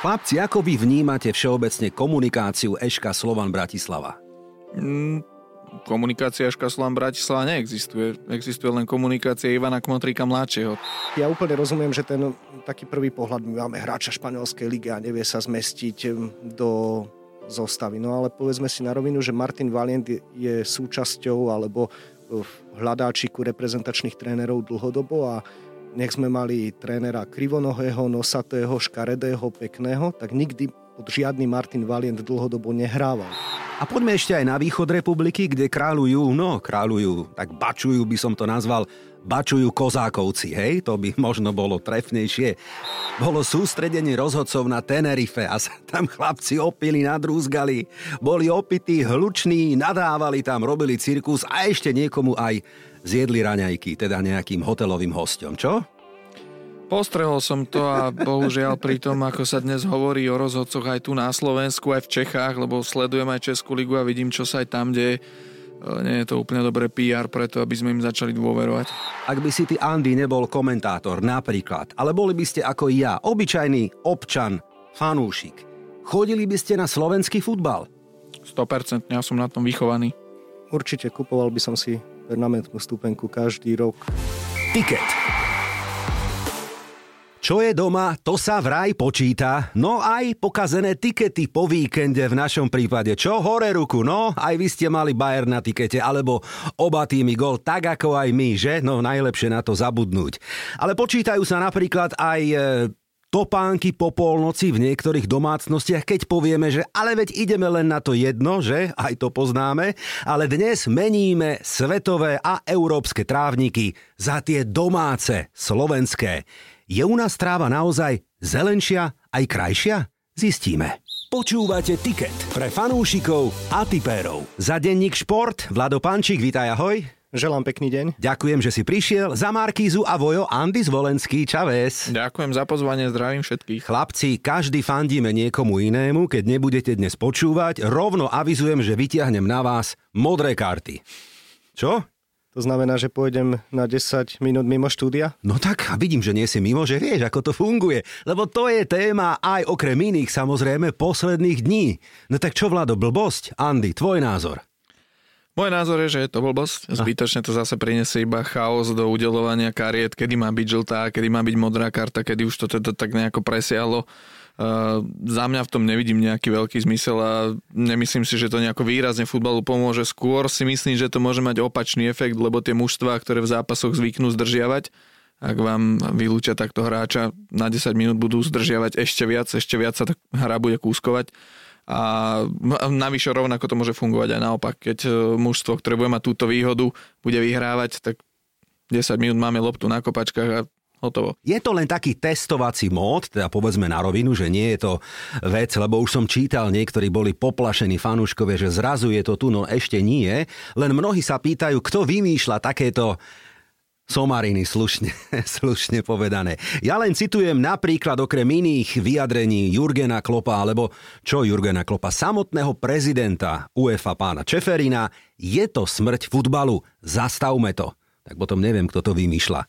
Chlapci, ako vy vnímate všeobecne komunikáciu Eška Slovan Bratislava? Mm, komunikácia Eška Slovan Bratislava neexistuje. Existuje len komunikácia Ivana Kmotrika mladšieho. Ja úplne rozumiem, že ten taký prvý pohľad, my máme hráča španielskej ligy a nevie sa zmestiť do zostavy. No ale povedzme si na rovinu, že Martin Valient je súčasťou alebo v hľadáčiku reprezentačných trénerov dlhodobo a nech sme mali trénera krivonohého, nosatého, škaredého, pekného, tak nikdy od žiadny Martin Valient dlhodobo nehrával. A poďme ešte aj na východ republiky, kde kráľujú, no kráľujú, tak bačujú by som to nazval, bačujú kozákovci, hej? To by možno bolo trefnejšie. Bolo sústredenie rozhodcov na Tenerife a sa tam chlapci opili, nadrúzgali, boli opití, hluční, nadávali tam, robili cirkus a ešte niekomu aj zjedli raňajky, teda nejakým hotelovým hostom, čo? Postrehol som to a bohužiaľ pri tom, ako sa dnes hovorí o rozhodcoch aj tu na Slovensku, aj v Čechách, lebo sledujem aj Českú ligu a vidím, čo sa aj tam deje. E, nie je to úplne dobré PR preto, aby sme im začali dôverovať. Ak by si ty, Andy, nebol komentátor napríklad, ale boli by ste ako ja, obyčajný občan, fanúšik, chodili by ste na slovenský futbal? 100%, ja som na tom vychovaný. Určite kupoval by som si permanentnú stupenku každý rok. Tiket. Čo je doma, to sa vraj počíta. No aj pokazené tikety po víkende v našom prípade. Čo hore ruku, no? Aj vy ste mali Bayer na tikete, alebo oba týmy gol, tak ako aj my, že? No najlepšie na to zabudnúť. Ale počítajú sa napríklad aj e, topánky po polnoci v niektorých domácnostiach, keď povieme, že ale veď ideme len na to jedno, že aj to poznáme, ale dnes meníme svetové a európske trávniky za tie domáce, slovenské. Je u nás tráva naozaj zelenšia aj krajšia? Zistíme. Počúvate Tiket pre fanúšikov a tipérov. Za denník Šport, Vlado Pančík, vítaj ahoj. Želám pekný deň. Ďakujem, že si prišiel. Za Markízu a Vojo Andy Zvolenský. Čaves. Ďakujem za pozvanie, zdravím všetkých. Chlapci, každý fandíme niekomu inému. Keď nebudete dnes počúvať, rovno avizujem, že vyťahnem na vás modré karty. Čo? To znamená, že pôjdem na 10 minút mimo štúdia? No tak, a vidím, že nie si mimo, že vieš, ako to funguje. Lebo to je téma aj okrem iných samozrejme posledných dní. No tak čo, Vlado, blbosť? Andy, tvoj názor. Môj názor je, že je to blbosť. Zbytočne to zase prinesie iba chaos do udelovania kariet, kedy má byť žltá, kedy má byť modrá karta, kedy už to teda tak nejako presiahlo. Uh, za mňa v tom nevidím nejaký veľký zmysel a nemyslím si, že to nejako výrazne futbalu pomôže. Skôr si myslím, že to môže mať opačný efekt, lebo tie mužstvá, ktoré v zápasoch zvyknú zdržiavať, ak vám vylúčia takto hráča, na 10 minút budú zdržiavať ešte viac, ešte viac sa tá hra bude kúskovať a navyše rovnako to môže fungovať aj naopak. Keď e, mužstvo, ktoré bude mať túto výhodu, bude vyhrávať, tak 10 minút máme loptu na kopačkách a hotovo. Je to len taký testovací mód, teda povedzme na rovinu, že nie je to vec, lebo už som čítal, niektorí boli poplašení fanúškovia, že zrazu je to tu, no ešte nie. Len mnohí sa pýtajú, kto vymýšľa takéto somariny, slušne, slušne povedané. Ja len citujem napríklad okrem iných vyjadrení Jurgena Klopa, alebo čo Jurgena Klopa, samotného prezidenta UEFA pána Čeferina, je to smrť futbalu, zastavme to. Tak potom neviem, kto to vymýšľa.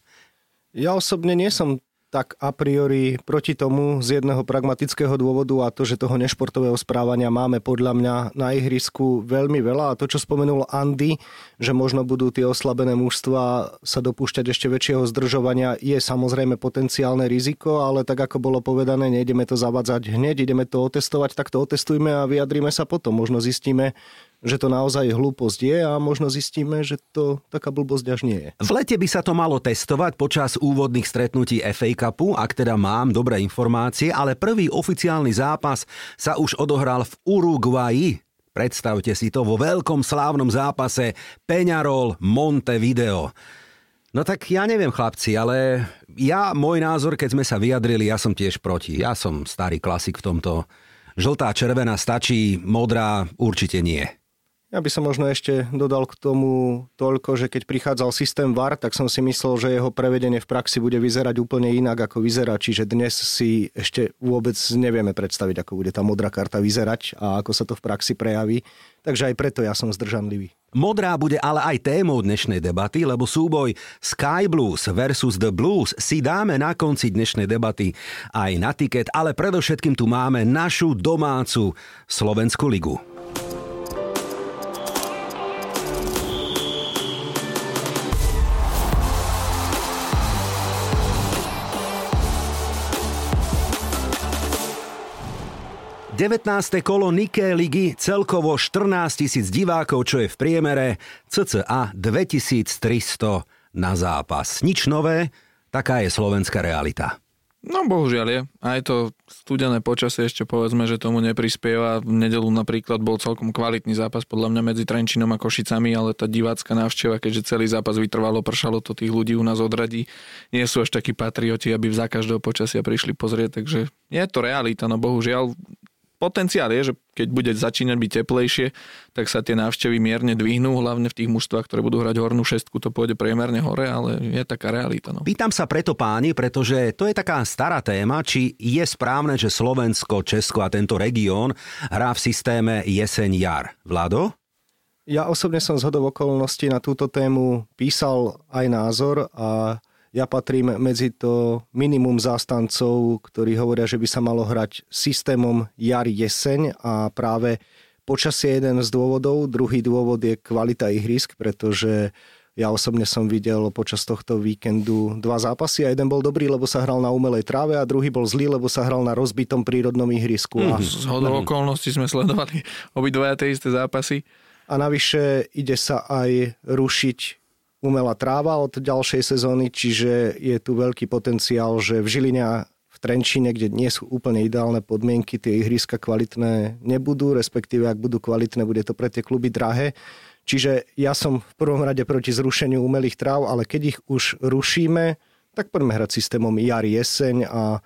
Ja osobne nie som tak a priori proti tomu z jedného pragmatického dôvodu a to, že toho nešportového správania máme podľa mňa na ihrisku veľmi veľa a to, čo spomenul Andy, že možno budú tie oslabené mužstva sa dopúšťať ešte väčšieho zdržovania, je samozrejme potenciálne riziko, ale tak ako bolo povedané, nejdeme to zavadzať hneď, ideme to otestovať, tak to otestujme a vyjadrime sa potom. Možno zistíme, že to naozaj hlúposť je a možno zistíme, že to taká blbosť až nie je. V lete by sa to malo testovať počas úvodných stretnutí FA Cupu, ak teda mám dobré informácie, ale prvý oficiálny zápas sa už odohral v Uruguayi. Predstavte si to vo veľkom slávnom zápase Peñarol Montevideo. No tak ja neviem, chlapci, ale ja, môj názor, keď sme sa vyjadrili, ja som tiež proti. Ja som starý klasik v tomto. Žltá, červená stačí, modrá určite nie. Ja by som možno ešte dodal k tomu toľko, že keď prichádzal systém VAR, tak som si myslel, že jeho prevedenie v praxi bude vyzerať úplne inak, ako vyzerá. Čiže dnes si ešte vôbec nevieme predstaviť, ako bude tá modrá karta vyzerať a ako sa to v praxi prejaví. Takže aj preto ja som zdržanlivý. Modrá bude ale aj témou dnešnej debaty, lebo súboj Sky Blues versus The Blues si dáme na konci dnešnej debaty aj na tiket, ale predovšetkým tu máme našu domácu Slovenskú ligu. 19. kolo Nike ligy, celkovo 14 tisíc divákov, čo je v priemere cca 2300 na zápas. Nič nové, taká je slovenská realita. No bohužiaľ je. Aj to studené počasie ešte povedzme, že tomu neprispieva. V nedelu napríklad bol celkom kvalitný zápas podľa mňa medzi Trenčinom a Košicami, ale tá divácka návšteva, keďže celý zápas vytrvalo, pršalo to tých ľudí u nás odradí. Nie sú až takí patrioti, aby za každého počasia prišli pozrieť, takže je to realita, no bohužiaľ potenciál je, že keď bude začínať byť teplejšie, tak sa tie návštevy mierne dvihnú, hlavne v tých mužstvách, ktoré budú hrať hornú šestku, to pôjde priemerne hore, ale je taká realita. No. Pýtam sa preto páni, pretože to je taká stará téma, či je správne, že Slovensko, Česko a tento región hrá v systéme jeseň-jar. Vlado? Ja osobne som z hodov okolností na túto tému písal aj názor a ja patrím medzi to minimum zástancov, ktorí hovoria, že by sa malo hrať systémom jar-jeseň a práve počasie je jeden z dôvodov. Druhý dôvod je kvalita ihrisk, pretože ja osobne som videl počas tohto víkendu dva zápasy a jeden bol dobrý, lebo sa hral na umelej tráve a druhý bol zlý, lebo sa hral na rozbitom prírodnom ihrisku. Mm, a... Z hodou okolností sme sledovali obidvaja tie isté zápasy. A navyše ide sa aj rušiť umelá tráva od ďalšej sezóny, čiže je tu veľký potenciál, že v Žiline v Trenčine, kde nie sú úplne ideálne podmienky, tie ihriska kvalitné nebudú, respektíve ak budú kvalitné, bude to pre tie kluby drahé. Čiže ja som v prvom rade proti zrušeniu umelých tráv, ale keď ich už rušíme, tak poďme hrať systémom jar, jeseň a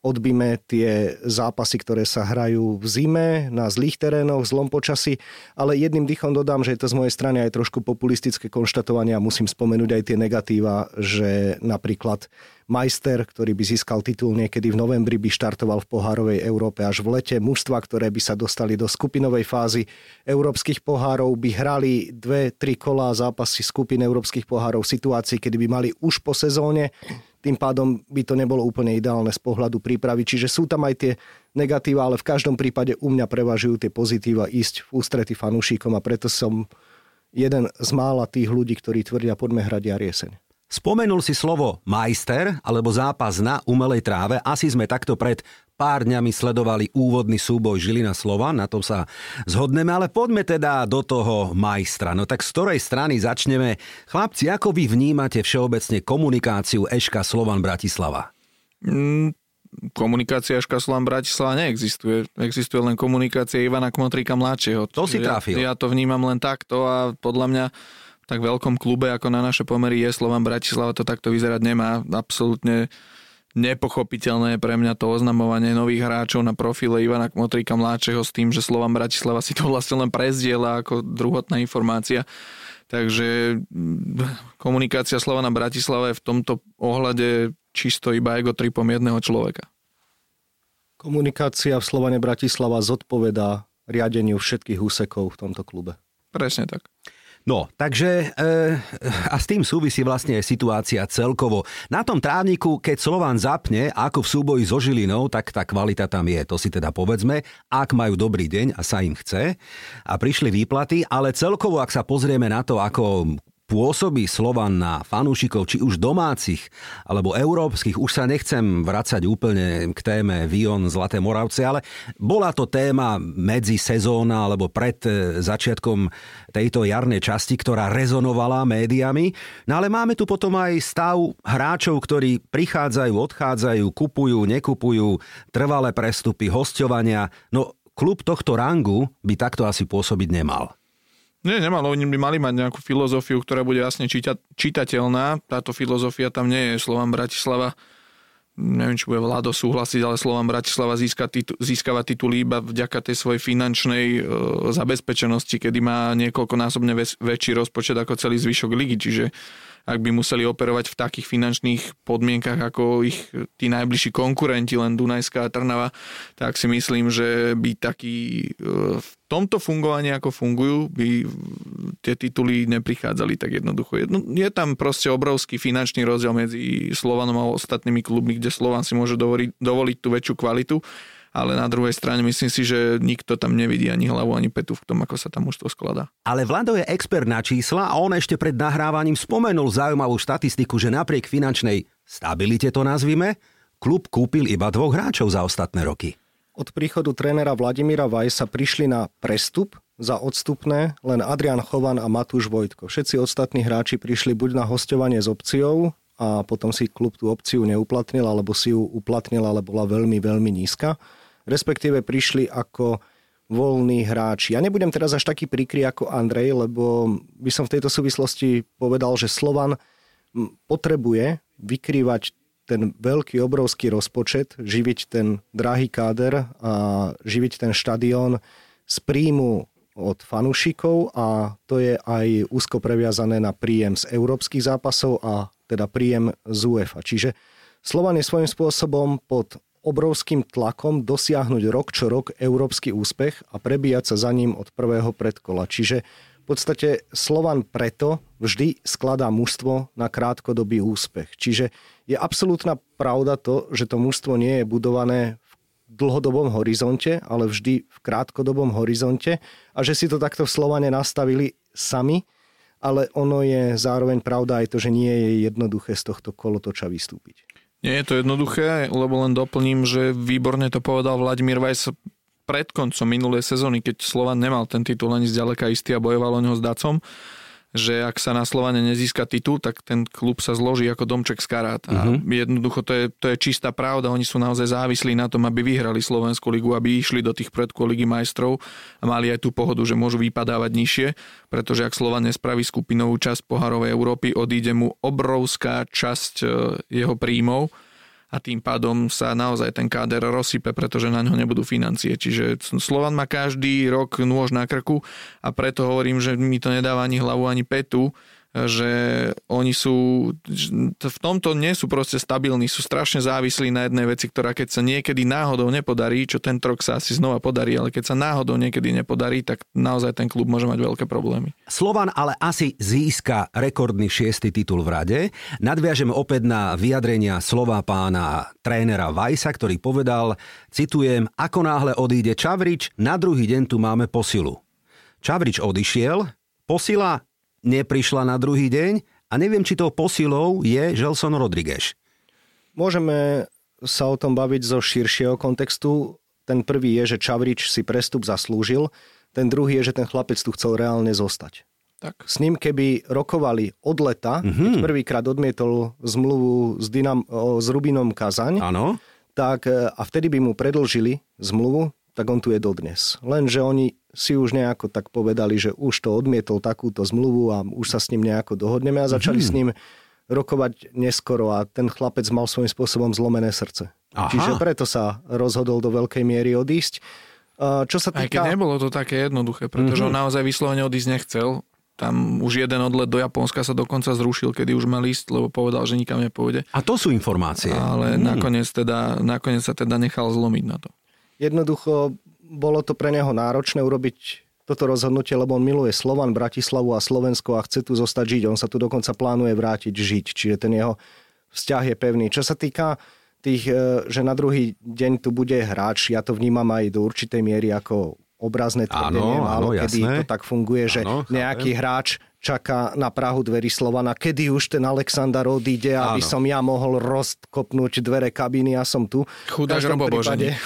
odbíme tie zápasy, ktoré sa hrajú v zime, na zlých terénoch, zlom počasí, ale jedným dýchom dodám, že je to z mojej strany aj trošku populistické konštatovanie a musím spomenúť aj tie negatíva, že napríklad majster, ktorý by získal titul niekedy v novembri, by štartoval v pohárovej Európe až v lete. Mužstva, ktoré by sa dostali do skupinovej fázy európskych pohárov, by hrali dve, tri kolá zápasy skupín európskych pohárov v situácii, kedy by mali už po sezóne tým pádom by to nebolo úplne ideálne z pohľadu prípravy. Čiže sú tam aj tie negatíva, ale v každom prípade u mňa prevažujú tie pozitíva ísť v ústrety fanúšikom a preto som jeden z mála tých ľudí, ktorí tvrdia, poďme hrať jar. Spomenul si slovo majster alebo zápas na umelej tráve. Asi sme takto pred pár dňami sledovali úvodný súboj Žilina Slova, na tom sa zhodneme, ale poďme teda do toho majstra. No tak z ktorej strany začneme? Chlapci, ako vy vnímate všeobecne komunikáciu Eška Slovan Bratislava? Mm, komunikácia Eška Slovan Bratislava neexistuje. Existuje len komunikácia Ivana Kmotrika mladšieho. To si trafil. Ja, ja to vnímam len takto a podľa mňa tak veľkom klube ako na naše pomery je Slovan Bratislava, to takto vyzerať nemá. Absolútne nepochopiteľné pre mňa to oznamovanie nových hráčov na profile Ivana Kmotríka mladšieho s tým, že Slovan Bratislava si to vlastne len prezdiela ako druhotná informácia. Takže mm, komunikácia Slovana Bratislava je v tomto ohľade čisto iba ego tripom jedného človeka. Komunikácia v Slovane Bratislava zodpovedá riadeniu všetkých úsekov v tomto klube. Presne tak. No, takže e, a s tým súvisí vlastne situácia celkovo. Na tom trávniku, keď Slovan zapne, ako v súboji so Žilinou, tak tá kvalita tam je. To si teda povedzme, ak majú dobrý deň a sa im chce a prišli výplaty, ale celkovo, ak sa pozrieme na to, ako pôsobí Slovan na fanúšikov, či už domácich alebo európskych, už sa nechcem vracať úplne k téme Vion Zlaté Moravce, ale bola to téma medzi sezóna alebo pred e, začiatkom tejto jarnej časti, ktorá rezonovala médiami. No ale máme tu potom aj stav hráčov, ktorí prichádzajú, odchádzajú, kupujú, nekupujú, trvalé prestupy, hostovania. No klub tohto rangu by takto asi pôsobiť nemal. Nie, nemalo. Oni by mali mať nejakú filozofiu, ktorá bude jasne číta, čitateľná. Táto filozofia tam nie je. Slovan Bratislava, neviem, či bude Vlado súhlasiť, ale Slovan Bratislava získa titu, získava tituly iba vďaka tej svojej finančnej e, zabezpečenosti, kedy má niekoľkonásobne väč, väčší rozpočet ako celý zvyšok ligy. Čiže ak by museli operovať v takých finančných podmienkach ako ich tí najbližší konkurenti, len Dunajská a Trnava, tak si myslím, že by taký v tomto fungovaní, ako fungujú, by tie tituly neprichádzali tak jednoducho. Je tam proste obrovský finančný rozdiel medzi Slovanom a ostatnými klubmi, kde Slovan si môže dovoliť, dovoliť tú väčšiu kvalitu ale na druhej strane myslím si, že nikto tam nevidí ani hlavu, ani petu v tom, ako sa tam mužstvo skladá. Ale Vlado je expert na čísla a on ešte pred nahrávaním spomenul zaujímavú štatistiku, že napriek finančnej stabilite to nazvime, klub kúpil iba dvoch hráčov za ostatné roky. Od príchodu trénera Vladimíra Vajsa prišli na prestup za odstupné len Adrian Chovan a Matúš Vojtko. Všetci ostatní hráči prišli buď na hostovanie s opciou a potom si klub tú opciu neuplatnil, alebo si ju uplatnil, ale bola veľmi, veľmi nízka respektíve prišli ako voľní hráči. Ja nebudem teraz až taký prikry ako Andrej, lebo by som v tejto súvislosti povedal, že Slovan potrebuje vykrývať ten veľký, obrovský rozpočet, živiť ten drahý káder a živiť ten štadión z príjmu od fanúšikov a to je aj úzko previazané na príjem z európskych zápasov a teda príjem z UEFA. Čiže Slovan je svojím spôsobom pod obrovským tlakom dosiahnuť rok čo rok európsky úspech a prebíjať sa za ním od prvého predkola. Čiže v podstate Slovan preto vždy skladá mužstvo na krátkodobý úspech. Čiže je absolútna pravda to, že to mužstvo nie je budované v dlhodobom horizonte, ale vždy v krátkodobom horizonte a že si to takto v Slovane nastavili sami, ale ono je zároveň pravda aj to, že nie je jednoduché z tohto kolotoča vystúpiť. Nie je to jednoduché, lebo len doplním, že výborne to povedal Vladimír Vajs pred koncom minulej sezóny, keď Slovan nemal ten titul ani zďaleka istý a bojoval o neho s Dacom že ak sa na Slovane nezíska titul, tak ten klub sa zloží ako domček z karát. A uh-huh. jednoducho to je, to je čistá pravda. Oni sú naozaj závislí na tom, aby vyhrali Slovenskú ligu, aby išli do tých predkôl ligy majstrov a mali aj tú pohodu, že môžu vypadávať nižšie, pretože ak Slovan nespraví skupinovú časť poharovej Európy, odíde mu obrovská časť e, jeho príjmov a tým pádom sa naozaj ten káder rozsype, pretože na ňo nebudú financie. Čiže Slovan má každý rok nôž na krku a preto hovorím, že mi to nedáva ani hlavu, ani petu, že oni sú, v tomto nie sú proste stabilní, sú strašne závislí na jednej veci, ktorá keď sa niekedy náhodou nepodarí, čo ten rok sa asi znova podarí, ale keď sa náhodou niekedy nepodarí, tak naozaj ten klub môže mať veľké problémy. Slovan ale asi získa rekordný šiestý titul v rade. Nadviažem opäť na vyjadrenia slova pána trénera Vajsa, ktorý povedal, citujem, ako náhle odíde Čavrič, na druhý deň tu máme posilu. Čavrič odišiel, posila neprišla na druhý deň a neviem, či tou posilou je Gelson Rodriguez. Môžeme sa o tom baviť zo širšieho kontextu. Ten prvý je, že Čavrič si prestup zaslúžil, ten druhý je, že ten chlapec tu chcel reálne zostať. Tak. S ním keby rokovali od leta, mm-hmm. keď prvýkrát odmietol zmluvu s, Dynam, s Rubinom Kazaň, ano. tak e, a vtedy by mu predlžili zmluvu, tak on tu je dodnes. Lenže oni si už nejako tak povedali, že už to odmietol takúto zmluvu a už sa s ním nejako dohodneme a začali mm-hmm. s ním rokovať neskoro a ten chlapec mal svojím spôsobom zlomené srdce. Aha. Čiže preto sa rozhodol do veľkej miery odísť. Čo sa týka... Aj keď nebolo to také jednoduché, pretože mm-hmm. on naozaj vyslovene odísť nechcel. Tam už jeden odlet do Japonska sa dokonca zrušil, kedy už mal ísť, lebo povedal, že nikam nepôjde. A to sú informácie. Ale mm. nakoniec, teda, nakoniec sa teda nechal zlomiť na to. Jednoducho bolo to pre neho náročné urobiť toto rozhodnutie, lebo on miluje Slovan, Bratislavu a Slovensko a chce tu zostať žiť. On sa tu dokonca plánuje vrátiť žiť, čiže ten jeho vzťah je pevný. Čo sa týka tých, e, že na druhý deň tu bude hráč, ja to vnímam aj do určitej miery ako obrazné tvrdenie. Áno, kedy jasné. to tak funguje, že áno, nejaký hráč čaká na Prahu dverí Slovana, kedy už ten Alexander odíde, aby Áno. som ja mohol rozkopnúť dvere kabíny, ja som tu. Chudáš Robo prípade,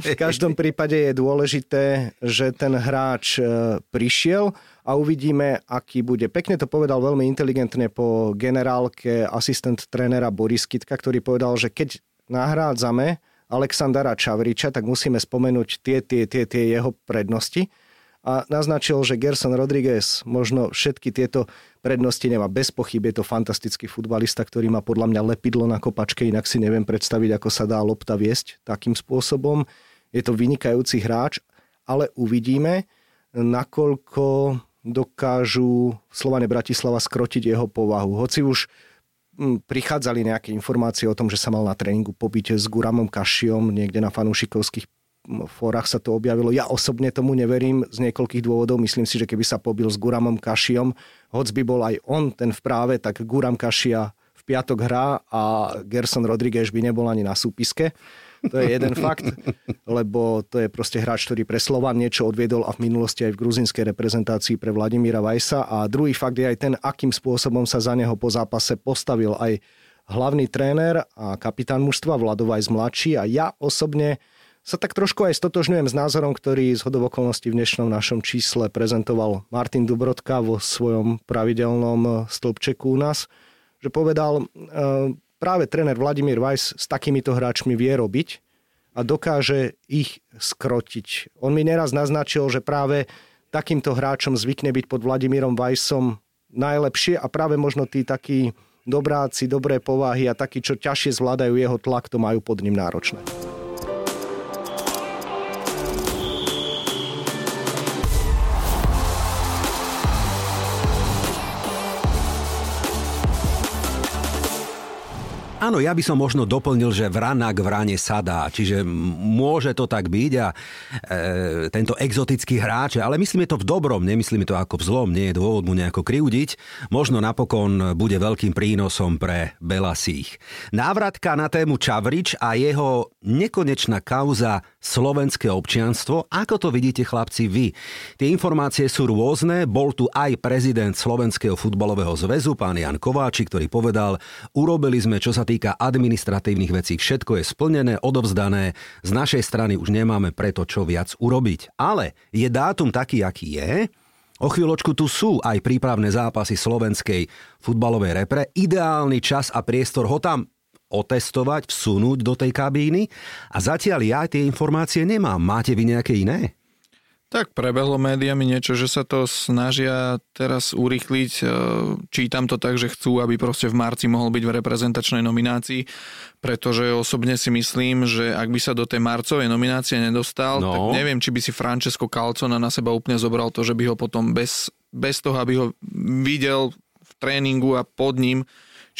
V každom prípade je dôležité, že ten hráč e, prišiel a uvidíme, aký bude. Pekne to povedal veľmi inteligentne po generálke asistent trénera Boris Kitka, ktorý povedal, že keď nahrádzame Alexandra Čavriča, tak musíme spomenúť tie, tie, tie, tie jeho prednosti a naznačil, že Gerson Rodriguez možno všetky tieto prednosti nemá. Bez pochyb je to fantastický futbalista, ktorý má podľa mňa lepidlo na kopačke, inak si neviem predstaviť, ako sa dá lopta viesť takým spôsobom. Je to vynikajúci hráč, ale uvidíme, nakoľko dokážu Slovane Bratislava skrotiť jeho povahu. Hoci už hm, prichádzali nejaké informácie o tom, že sa mal na tréningu pobiť s Guramom Kašiom, niekde na fanúšikovských fórach sa to objavilo. Ja osobne tomu neverím z niekoľkých dôvodov. Myslím si, že keby sa pobil s Guramom Kašiom, hoc by bol aj on ten v práve, tak Guram Kašia v piatok hrá a Gerson Rodriguez by nebol ani na súpiske. To je jeden fakt, lebo to je proste hráč, ktorý pre Slovan niečo odviedol a v minulosti aj v gruzinskej reprezentácii pre Vladimíra Vajsa. A druhý fakt je aj ten, akým spôsobom sa za neho po zápase postavil aj hlavný tréner a kapitán mužstva Vlado Vajs mladší. A ja osobne sa tak trošku aj stotožňujem s názorom, ktorý z hodovokolností v dnešnom našom čísle prezentoval Martin Dubrotka vo svojom pravidelnom stĺpčeku u nás, že povedal, práve tréner Vladimír Weiss s takýmito hráčmi vie robiť a dokáže ich skrotiť. On mi neraz naznačil, že práve takýmto hráčom zvykne byť pod Vladimírom Weissom najlepšie a práve možno tí takí dobráci, dobré povahy a takí, čo ťažšie zvládajú jeho tlak, to majú pod ním náročné. Áno, ja by som možno doplnil, že vrana k vrane sadá, čiže môže to tak byť a e, tento exotický hráč, ale myslíme to v dobrom, nemyslíme to ako v zlom, nie je dôvod mu nejako kriudiť, možno napokon bude veľkým prínosom pre Belasích. Návratka na tému Čavrič a jeho nekonečná kauza slovenské občianstvo, ako to vidíte chlapci vy? Tie informácie sú rôzne, bol tu aj prezident Slovenského futbalového zväzu, pán Jan Kováči, ktorý povedal, urobili sme, čo sa týka administratívnych vecí, všetko je splnené, odovzdané. Z našej strany už nemáme preto čo viac urobiť. Ale je dátum taký, aký je. O chvíľočku tu sú aj prípravné zápasy slovenskej futbalovej repre. Ideálny čas a priestor ho tam otestovať, vsunúť do tej kabíny. A zatiaľ ja tie informácie nemám. Máte vy nejaké iné? Tak prebehlo médiami niečo, že sa to snažia teraz urýchliť. E, čítam to tak, že chcú, aby proste v marci mohol byť v reprezentačnej nominácii, pretože osobne si myslím, že ak by sa do tej marcovej nominácie nedostal, no. tak neviem, či by si Francesco Calcona na seba úplne zobral to, že by ho potom bez, bez toho, aby ho videl v tréningu a pod ním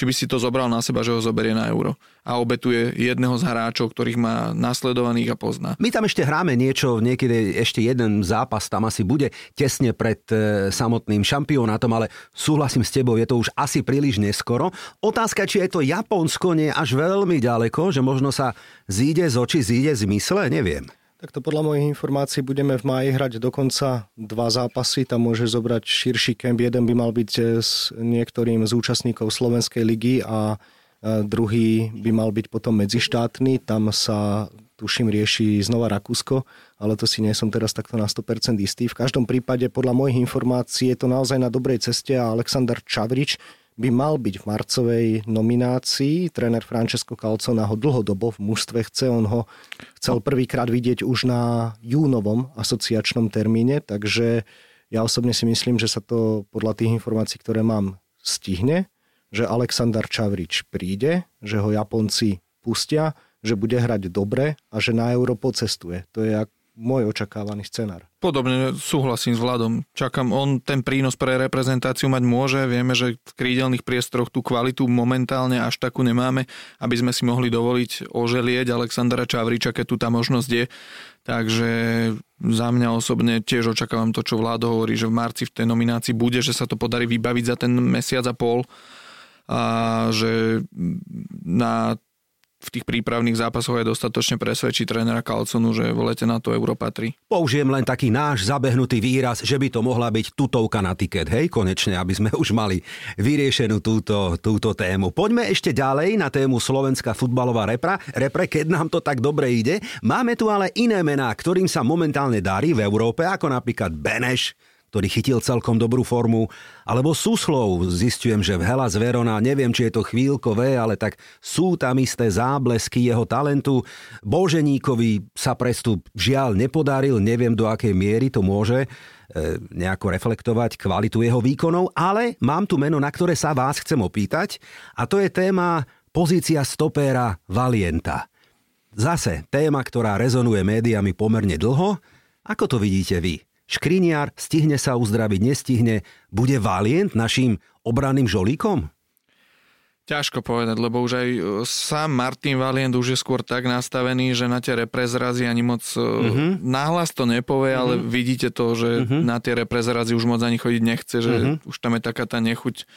či by si to zobral na seba, že ho zoberie na euro a obetuje jedného z hráčov, ktorých má nasledovaných a pozná. My tam ešte hráme niečo, niekedy ešte jeden zápas tam asi bude tesne pred e, samotným šampionátom, ale súhlasím s tebou, je to už asi príliš neskoro. Otázka, či je to Japonsko nie až veľmi ďaleko, že možno sa zíde z očí, zíde z mysle, neviem. Takto podľa mojich informácií budeme v máji hrať dokonca dva zápasy. Tam môže zobrať širší kemp. Jeden by mal byť eh, s niektorým z účastníkov Slovenskej ligy a eh, druhý by mal byť potom medzištátny. Tam sa tuším rieši znova Rakúsko, ale to si nie som teraz takto na 100% istý. V každom prípade podľa mojich informácií je to naozaj na dobrej ceste a Aleksandar Čavrič by mal byť v marcovej nominácii. Tréner Francesco Calcona ho dlhodobo v mužstve chce. On ho chcel prvýkrát vidieť už na júnovom asociačnom termíne, takže ja osobne si myslím, že sa to podľa tých informácií, ktoré mám, stihne, že Aleksandar Čavrič príde, že ho Japonci pustia, že bude hrať dobre a že na Euro pocestuje. To je môj očakávaný scenár. Podobne súhlasím s Vladom. Čakám, on ten prínos pre reprezentáciu mať môže. Vieme, že v krídelných priestoroch tú kvalitu momentálne až takú nemáme, aby sme si mohli dovoliť oželieť Alexandra Čavriča, keď tu tá možnosť je. Takže za mňa osobne tiež očakávam to, čo Vládo hovorí, že v marci v tej nominácii bude, že sa to podarí vybaviť za ten mesiac a pol a že na v tých prípravných zápasoch aj dostatočne presvedčí trénera Kalconu, že v lete na to Euro patrí. Použijem len taký náš zabehnutý výraz, že by to mohla byť tutovka na tiket, hej, konečne, aby sme už mali vyriešenú túto, túto tému. Poďme ešte ďalej na tému Slovenská futbalová repra, repre, keď nám to tak dobre ide. Máme tu ale iné mená, ktorým sa momentálne darí v Európe, ako napríklad Beneš, ktorý chytil celkom dobrú formu, alebo Suslov, zistujem, že v Hela Verona, neviem, či je to chvíľkové, ale tak sú tam isté záblesky jeho talentu. Boženíkovi sa prestup žiaľ nepodaril, neviem do akej miery to môže e, nejako reflektovať kvalitu jeho výkonov, ale mám tu meno, na ktoré sa vás chcem opýtať a to je téma pozícia stopéra Valienta. Zase téma, ktorá rezonuje médiami pomerne dlho. Ako to vidíte vy? Škriniar stihne sa uzdraviť, nestihne. Bude Valient našim obraným žolíkom? Ťažko povedať, lebo už aj e, sám Martin Valient už je skôr tak nastavený, že na tie reprezrazy ani moc uh-huh. náhlas to nepovie, uh-huh. ale mhm. vidíte to, že uh-huh. na tie reprezrazy už moc ani chodiť nechce, že uh-huh. už tam je taká tá nechuť.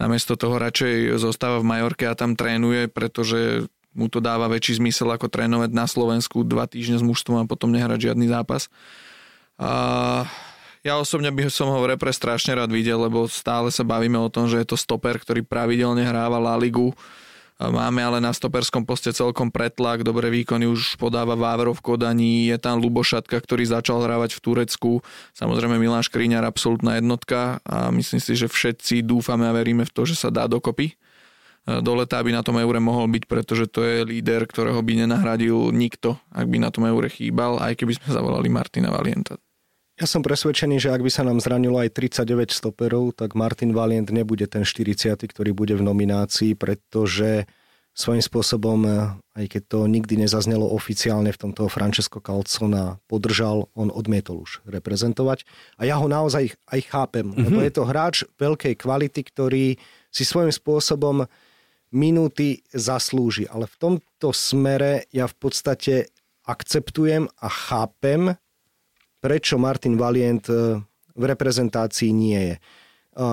Namiesto toho radšej zostáva v Majorke a tam trénuje, pretože mu to dáva väčší zmysel ako trénovať na Slovensku dva týždne s mužstvom a potom nehrať žiadny zápas. A ja osobne by som ho v repre strašne rád videl, lebo stále sa bavíme o tom, že je to stoper, ktorý pravidelne hráva La Ligu. Máme ale na stoperskom poste celkom pretlak, dobré výkony už podáva Vávro v Kodani, je tam Lubošatka, ktorý začal hrávať v Turecku, samozrejme Miláš Škriňar, absolútna jednotka a myslím si, že všetci dúfame a veríme v to, že sa dá dokopy do leta, aby na tom eure mohol byť, pretože to je líder, ktorého by nenahradil nikto, ak by na tom eure chýbal, aj keby sme zavolali Martina Valienta. Ja som presvedčený, že ak by sa nám zranilo aj 39 stoperov, tak Martin Valient nebude ten 40, ktorý bude v nominácii, pretože svojím spôsobom, aj keď to nikdy nezaznelo oficiálne v tomto Francesco Calcona podržal, on odmietol už reprezentovať. A ja ho naozaj aj chápem, mm-hmm. lebo je to hráč veľkej kvality, ktorý si svojím spôsobom minúty zaslúži. Ale v tomto smere ja v podstate akceptujem a chápem, prečo Martin Valient e, v reprezentácii nie je. E,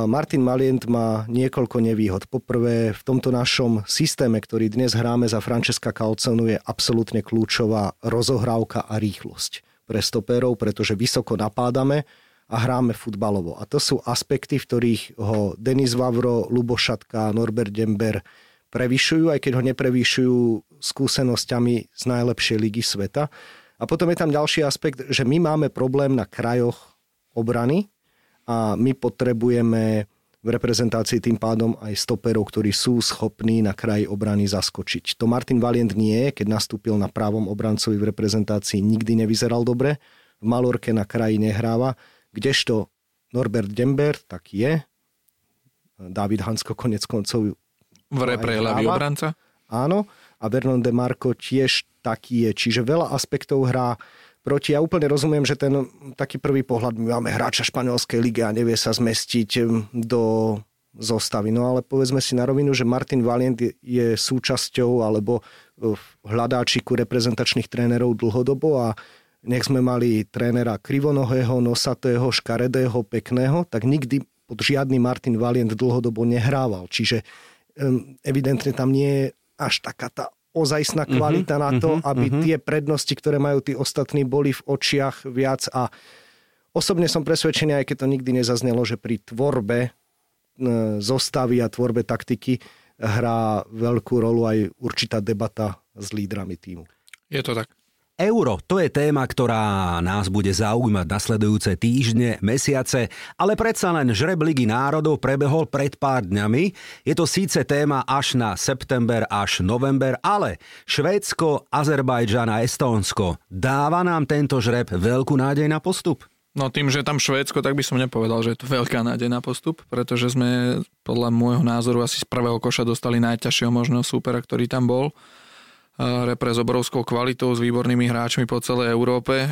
Martin Valient má niekoľko nevýhod. Poprvé, v tomto našom systéme, ktorý dnes hráme za Francesca Calconu, je absolútne kľúčová rozohrávka a rýchlosť pre stopérov, pretože vysoko napádame a hráme futbalovo. A to sú aspekty, v ktorých ho Denis Vavro, Lubošatka, Norbert Dember prevyšujú, aj keď ho neprevyšujú skúsenosťami z najlepšej ligy sveta. A potom je tam ďalší aspekt, že my máme problém na krajoch obrany a my potrebujeme v reprezentácii tým pádom aj stoperov, ktorí sú schopní na kraji obrany zaskočiť. To Martin Valient nie keď nastúpil na právom obrancovi v reprezentácii, nikdy nevyzeral dobre. V Malorke na kraji nehráva, kdežto Norbert Dember tak je. David Hansko konec koncov v repre ľavý obranca? Áno. A Vernon de Marco tiež taký je. Čiže veľa aspektov hrá proti. Ja úplne rozumiem, že ten taký prvý pohľad, my máme hráča španielskej ligy a nevie sa zmestiť do zostavy. No ale povedzme si na rovinu, že Martin Valient je súčasťou alebo v hľadáčiku reprezentačných trénerov dlhodobo a nech sme mali trénera krivonohého, nosatého, škaredého, pekného, tak nikdy pod žiadny Martin Valient dlhodobo nehrával. Čiže evidentne tam nie je až taká tá ozajstná mhm, kvalita mm-hmm, na to, mm-hmm, aby mm-hmm. tie prednosti, ktoré majú tí ostatní, boli v očiach viac a osobne som presvedčený, aj keď to nikdy nezaznelo, že pri tvorbe e, zostavy a tvorbe taktiky hrá veľkú rolu aj určitá debata s lídrami týmu. Je to tak. Euro, to je téma, ktorá nás bude zaujímať nasledujúce týždne, mesiace, ale predsa len žreb Ligy národov prebehol pred pár dňami. Je to síce téma až na september až november, ale Švédsko, Azerbajdžan a Estónsko. Dáva nám tento žreb veľkú nádej na postup? No tým, že tam Švédsko, tak by som nepovedal, že je to veľká nádej na postup, pretože sme podľa môjho názoru asi z prvého koša dostali najťažšieho možného súpera, ktorý tam bol repre s obrovskou kvalitou, s výbornými hráčmi po celej Európe,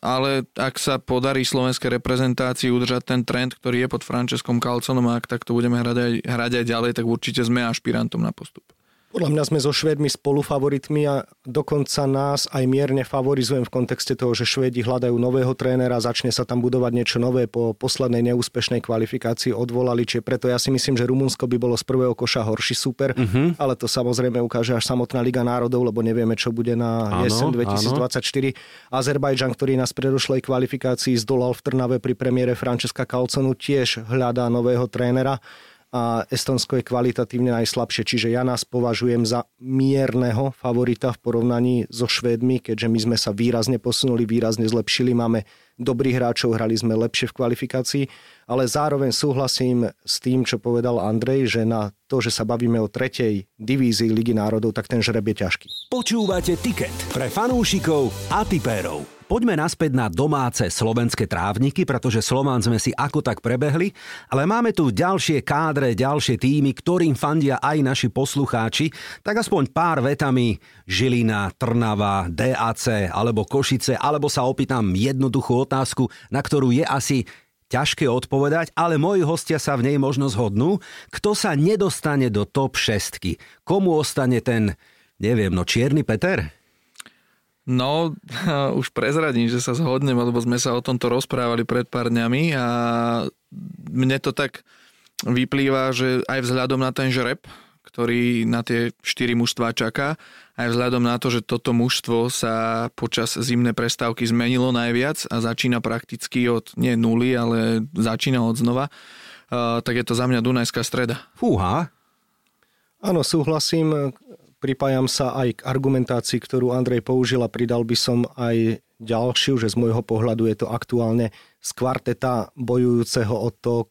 ale ak sa podarí slovenskej reprezentácii udržať ten trend, ktorý je pod Franceskom Kalconom a ak takto budeme hrať aj, hrať aj ďalej, tak určite sme ašpirantom na postup. Podľa mňa sme so Švédmi spolufavoritmi a dokonca nás aj mierne favorizujem v kontexte toho, že Švédi hľadajú nového trénera, začne sa tam budovať niečo nové po poslednej neúspešnej kvalifikácii odvolali, čiže preto ja si myslím, že Rumunsko by bolo z prvého koša horší super, uh-huh. ale to samozrejme ukáže až samotná Liga národov, lebo nevieme, čo bude na áno, jesen 2024. Áno. Azerbajdžan, ktorý nás predošlej kvalifikácii zdolal v Trnave pri premiére Francesca Kalconu, tiež hľadá nového trénera a Estonsko je kvalitatívne najslabšie, čiže ja nás považujem za mierneho favorita v porovnaní so Švédmi, keďže my sme sa výrazne posunuli, výrazne zlepšili, máme dobrých hráčov, hrali sme lepšie v kvalifikácii, ale zároveň súhlasím s tým, čo povedal Andrej, že na to, že sa bavíme o tretej divízii Ligy národov, tak ten žreb je ťažký. Počúvate tiket pre fanúšikov a tipérov. Poďme naspäť na domáce slovenské trávniky, pretože Slován sme si ako tak prebehli, ale máme tu ďalšie kádre, ďalšie týmy, ktorým fandia aj naši poslucháči, tak aspoň pár vetami Žilina, Trnava, DAC alebo Košice, alebo sa opýtam jednoduchú otázku, na ktorú je asi ťažké odpovedať, ale moji hostia sa v nej možno zhodnú. Kto sa nedostane do top 6? Komu ostane ten, neviem, no Čierny Peter? No, už prezradím, že sa zhodnem, lebo sme sa o tomto rozprávali pred pár dňami a mne to tak vyplýva, že aj vzhľadom na ten žreb, ktorý na tie štyri mužstva čaká, aj vzhľadom na to, že toto mužstvo sa počas zimnej prestávky zmenilo najviac a začína prakticky od nie nuly, ale začína od znova, tak je to za mňa Dunajská streda. Fúha. Áno, súhlasím. Pripájam sa aj k argumentácii, ktorú Andrej použil a pridal by som aj ďalšiu, že z môjho pohľadu je to aktuálne z kvarteta bojujúceho o to,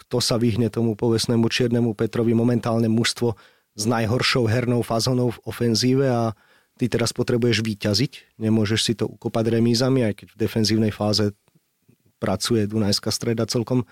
kto sa vyhne tomu povestnému Čiernemu Petrovi. Momentálne mužstvo s najhoršou hernou fazónou v ofenzíve a ty teraz potrebuješ výťaziť, nemôžeš si to ukopať remízami, aj keď v defenzívnej fáze pracuje Dunajská streda celkom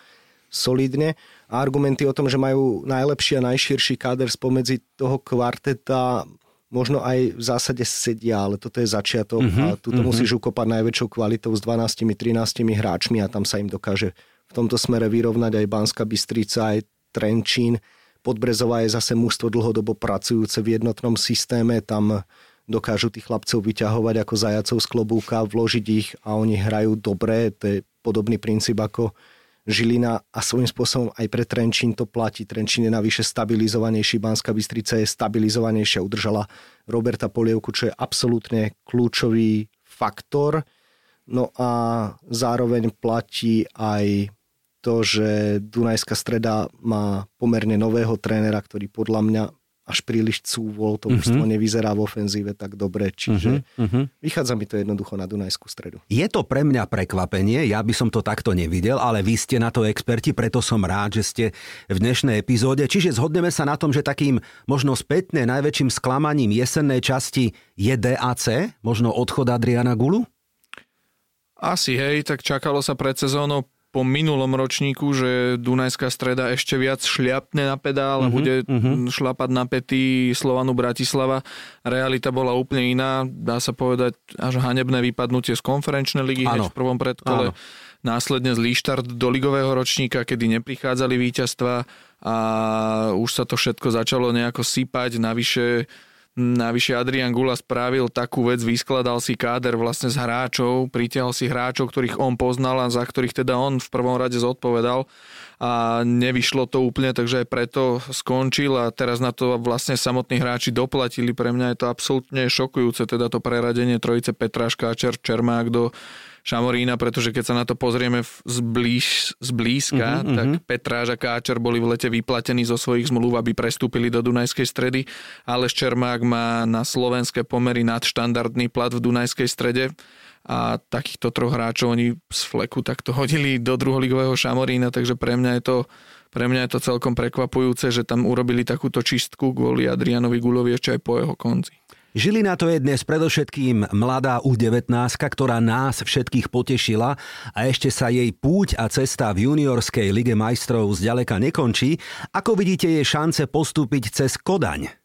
solidne. A argumenty o tom, že majú najlepší a najširší káder spomedzi toho kvarteta možno aj v zásade sedia, ale toto je začiatok uh-huh, a tu to uh-huh. musíš ukopať najväčšou kvalitou s 12-13 hráčmi a tam sa im dokáže v tomto smere vyrovnať aj Banska Bystrica, aj Trenčín. Podbrezová je zase mužstvo dlhodobo pracujúce v jednotnom systéme, tam dokážu tých chlapcov vyťahovať ako zajacov z klobúka, vložiť ich a oni hrajú dobre, to je podobný princíp ako Žilina a svojím spôsobom aj pre Trenčín to platí. Trenčín je navyše stabilizovanejší, Banská Bystrica je stabilizovanejšia, udržala Roberta Polievku, čo je absolútne kľúčový faktor. No a zároveň platí aj to, že Dunajská streda má pomerne nového trénera, ktorý podľa mňa až príliš cúvol, to mm-hmm. nevyzerá v ofenzíve tak dobre, čiže mm-hmm. vychádza mi to jednoducho na Dunajskú stredu. Je to pre mňa prekvapenie, ja by som to takto nevidel, ale vy ste na to experti, preto som rád, že ste v dnešnej epizóde. Čiže zhodneme sa na tom, že takým možno spätne najväčším sklamaním jesennej časti je DAC, možno odchod Adriana Gulu? Asi, hej, tak čakalo sa pred sezónou po minulom ročníku, že Dunajská streda ešte viac šliapne na pedál a uh-huh, bude uh-huh. šlapať na pety Slovanu Bratislava. Realita bola úplne iná, dá sa povedať až hanebné vypadnutie z konferenčnej ligy hneď v prvom predkole. Áno. Následne zlý štart do ligového ročníka, kedy neprichádzali víťazstva a už sa to všetko začalo nejako sypať. Navyše Navyše Adrian Gula spravil takú vec, vyskladal si káder vlastne z hráčov, pritiahol si hráčov, ktorých on poznal a za ktorých teda on v prvom rade zodpovedal a nevyšlo to úplne, takže aj preto skončil a teraz na to vlastne samotní hráči doplatili. Pre mňa je to absolútne šokujúce, teda to preradenie trojice Petráška a Čer Čermák do Šamorína, pretože keď sa na to pozrieme zblíž, zblízka, mm-hmm, tak Petráž a Káčer boli v lete vyplatení zo svojich zmluv, aby prestúpili do Dunajskej stredy. ale Čermák má na slovenské pomery nadštandardný plat v Dunajskej strede a takýchto troch hráčov oni z fleku takto hodili do druholigového Šamorína, takže pre mňa je to pre mňa je to celkom prekvapujúce, že tam urobili takúto čistku kvôli Adrianovi Gulovi ešte aj po jeho konci. Žilina to je dnes predovšetkým mladá U19, ktorá nás všetkých potešila a ešte sa jej púť a cesta v juniorskej lige majstrov zďaleka nekončí. Ako vidíte jej šance postúpiť cez Kodaň?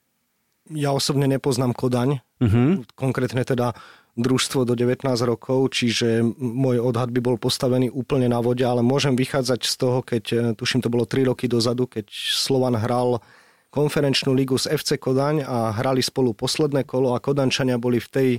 Ja osobne nepoznám Kodaň, uh-huh. konkrétne teda družstvo do 19 rokov, čiže môj odhad by bol postavený úplne na vode, ale môžem vychádzať z toho, keď, eh, tuším, to bolo 3 roky dozadu, keď Slovan hral konferenčnú ligu s FC Kodaň a hrali spolu posledné kolo a Kodančania boli v tej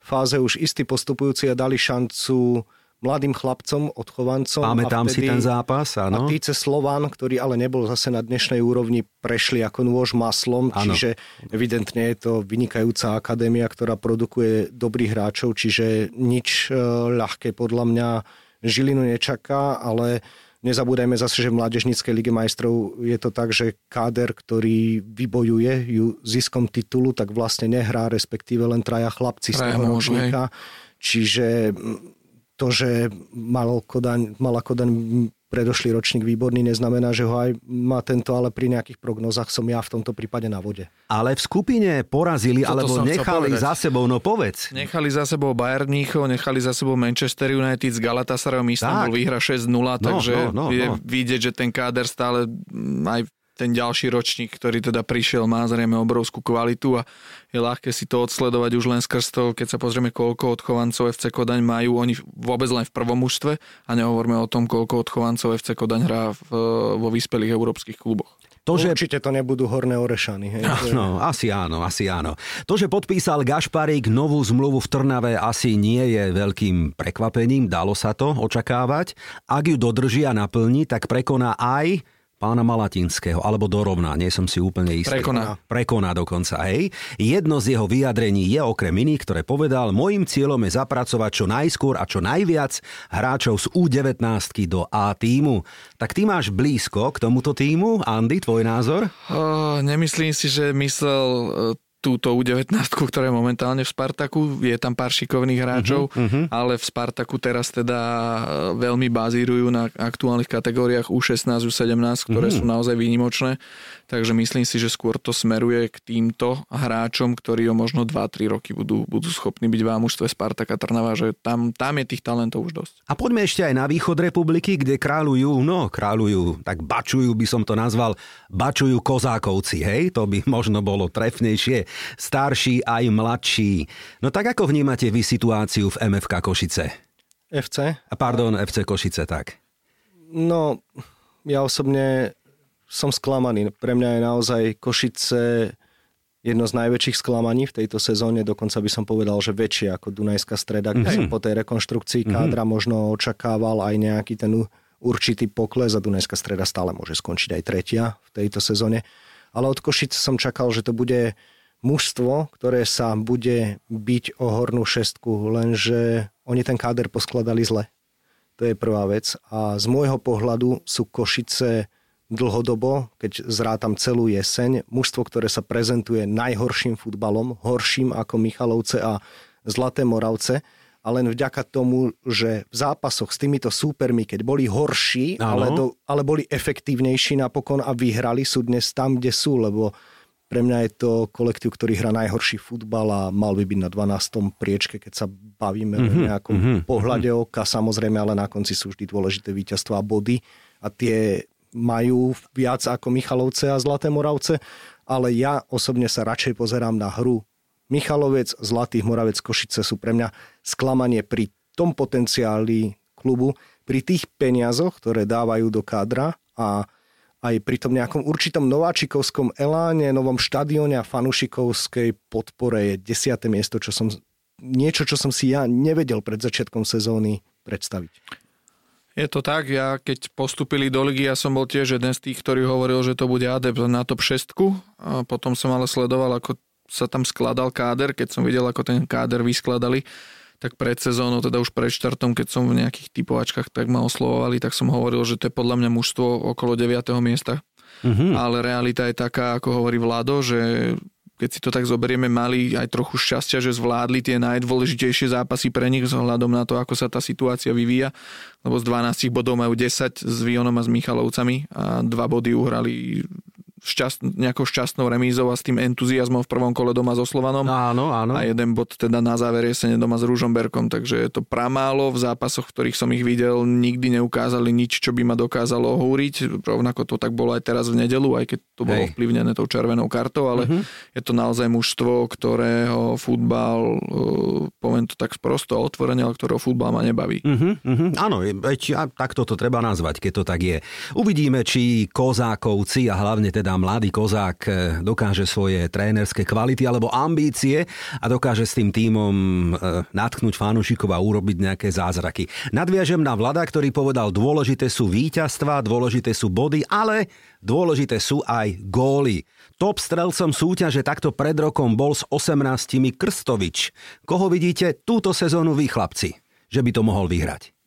fáze už istí postupujúci a dali šancu mladým chlapcom, odchovancom. Pamätám si ten zápas, áno. A Týce Slovan, ktorý ale nebol zase na dnešnej úrovni, prešli ako nôž maslom, áno. čiže evidentne je to vynikajúca akadémia, ktorá produkuje dobrých hráčov, čiže nič e, ľahké podľa mňa Žilinu nečaká, ale Nezabúdajme zase, že v Mládežníckej lige majstrov je to tak, že káder, ktorý vybojuje ju ziskom titulu, tak vlastne nehrá, respektíve len traja chlapci z toho ročníka. Čiže to, že mal Kodaň, mala Kodaň predošlý ročník výborný, neznamená, že ho aj má tento, ale pri nejakých prognozách som ja v tomto prípade na vode. Ale v skupine porazili, Toto alebo nechali za sebou, no povedz. Nechali za sebou Bayern Mníchov, nechali za sebou Manchester United s Galatasarayom Istanbul Tak. vyhra 6-0, takže no, no, je no. vidieť, že ten káder stále aj ten ďalší ročník, ktorý teda prišiel, má zrejme obrovskú kvalitu a je ľahké si to odsledovať už len skrz to, keď sa pozrieme, koľko odchovancov FC Kodaň majú oni vôbec len v prvom mužstve a nehovoríme o tom, koľko odchovancov FC Kodaň hrá v, vo vyspelých európskych kluboch. To, že Určite to nebudú horné orešany. Hej. No, asi áno, asi áno. To, že podpísal Gašparík novú zmluvu v Trnave, asi nie je veľkým prekvapením, dalo sa to očakávať. Ak ju dodrží a naplní, tak prekoná aj pána Malatinského, alebo dorovná, nie som si úplne istý. Prekoná. Prekoná dokonca, hej. Jedno z jeho vyjadrení je okrem iných, ktoré povedal, môjim cieľom je zapracovať čo najskôr a čo najviac hráčov z U19 do A týmu. Tak ty máš blízko k tomuto týmu, Andy, tvoj názor? Oh, nemyslím si, že myslel e, túto U19, ktorá je momentálne v Spartaku. Je tam pár šikovných hráčov, uh-huh, uh-huh. ale v Spartaku teraz teda veľmi bazírujú na aktuálnych kategóriách U16, U17, ktoré uh-huh. sú naozaj výnimočné. Takže myslím si, že skôr to smeruje k týmto hráčom, ktorí o možno 2-3 roky budú, budú schopní byť v ámužstve Spartaka Trnava, že tam, tam je tých talentov už dosť. A poďme ešte aj na východ republiky, kde kráľujú, no kráľujú, tak bačujú by som to nazval, bačujú kozákovci, hej? To by možno bolo trefnejšie. Starší aj mladší. No tak ako vnímate vy situáciu v MFK Košice? FC? A pardon, FC Košice, tak. No, ja osobne som sklamaný. Pre mňa je naozaj Košice jedno z najväčších sklamaní v tejto sezóne, dokonca by som povedal, že väčšie ako Dunajská streda, kde som po tej rekonštrukcii kádra možno očakával aj nejaký ten určitý pokles a Dunajská streda stále môže skončiť aj tretia v tejto sezóne. Ale od Košic som čakal, že to bude mužstvo, ktoré sa bude byť o hornú šestku, lenže oni ten káder poskladali zle. To je prvá vec. A z môjho pohľadu sú Košice dlhodobo, keď zrátam celú jeseň, mužstvo, ktoré sa prezentuje najhorším futbalom, horším ako Michalovce a Zlaté Moravce, a len vďaka tomu, že v zápasoch s týmito súpermi, keď boli horší, Áno. ale, do, ale boli efektívnejší napokon a vyhrali, sú dnes tam, kde sú, lebo pre mňa je to kolektív, ktorý hrá najhorší futbal a mal by byť na 12. priečke, keď sa bavíme mm-hmm, o nejakom mm-hmm, pohľade oka, samozrejme, ale na konci sú vždy dôležité víťazstva a body a tie majú viac ako Michalovce a Zlaté Moravce, ale ja osobne sa radšej pozerám na hru Michalovec, Zlatých Moravec, Košice sú pre mňa sklamanie pri tom potenciáli klubu, pri tých peniazoch, ktoré dávajú do kádra a aj pri tom nejakom určitom nováčikovskom eláne, novom štadióne a fanušikovskej podpore je desiate miesto, čo som, niečo, čo som si ja nevedel pred začiatkom sezóny predstaviť. Je to tak, ja keď postupili do ligy, ja som bol tiež jeden z tých, ktorý hovoril, že to bude adept na top 6. A potom som ale sledoval, ako sa tam skladal káder, keď som videl, ako ten káder vyskladali, tak pred sezónou, teda už pred štartom, keď som v nejakých typovačkách tak ma oslovovali, tak som hovoril, že to je podľa mňa mužstvo okolo 9. miesta. Mm-hmm. Ale realita je taká, ako hovorí Vlado, že keď si to tak zoberieme, mali aj trochu šťastia, že zvládli tie najdôležitejšie zápasy pre nich vzhľadom na to, ako sa tá situácia vyvíja, lebo z 12 bodov majú 10 s Vionom a s Michalovcami a dva body uhrali šťast, nejakou šťastnou remízou a s tým entuziasmom v prvom kole doma so Slovanom. Áno, áno. A jeden bod teda na záver jesene doma s Ružomberkom, takže je to pramálo. V zápasoch, v ktorých som ich videl, nikdy neukázali nič, čo by ma dokázalo ohúriť. Rovnako to tak bolo aj teraz v nedelu, aj keď to bolo Hej. ovplyvnené tou červenou kartou, ale uh-huh. je to naozaj mužstvo, ktorého futbal, eh, poviem to tak sprosto a otvorene, ale ktorého futbal ma nebaví. Uh-huh, uh-huh. Áno, veď a takto to treba nazvať, keď to tak je. Uvidíme, či kozákovci a hlavne teda mladý kozák e, dokáže svoje trénerské kvality alebo ambície a dokáže s tým tímom e, natknúť fanúšikov a urobiť nejaké zázraky. Nadviažem na Vlada, ktorý povedal, dôležité sú víťazstva, dôležité sú body, ale dôležité sú aj góly. Top strelcom súťaže takto pred rokom bol s 18 Krstovič. Koho vidíte túto sezónu vy, chlapci? Že by to mohol vyhrať?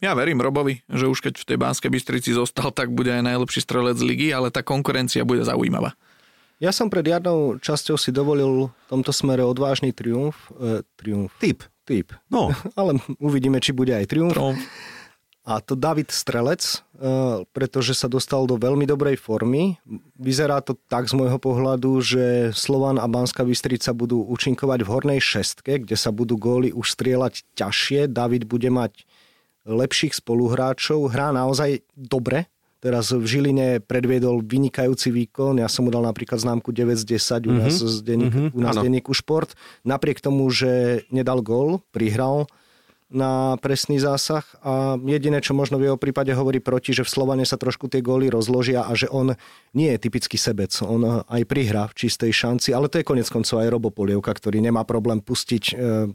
Ja verím Robovi, že už keď v tej Banskej Bystrici zostal, tak bude aj najlepší strelec ligy, ale tá konkurencia bude zaujímavá. Ja som pred jarnou časťou si dovolil v tomto smere odvážny triumf. E, triumf. Typ. Typ. No, Ale uvidíme, či bude aj triumf. No, A to David Strelec, e, pretože sa dostal do veľmi dobrej formy. Vyzerá to tak z môjho pohľadu, že Slovan a Banská Bystrica budú účinkovať v hornej šestke, kde sa budú góly už strieľať ťažšie. David bude mať lepších spoluhráčov. Hrá naozaj dobre, Teraz v Žiline predviedol vynikajúci výkon. Ja som mu dal napríklad známku 9 z 10 u nás, mm-hmm. z denník, mm-hmm. u nás denníku Šport. Napriek tomu, že nedal gól, prihral, na presný zásah a jediné, čo možno v jeho prípade hovorí proti, že v Slovane sa trošku tie góly rozložia a že on nie je typický sebec. On aj prihrá v čistej šanci, ale to je konec koncov aj Robo Polievka, ktorý nemá problém pustiť e,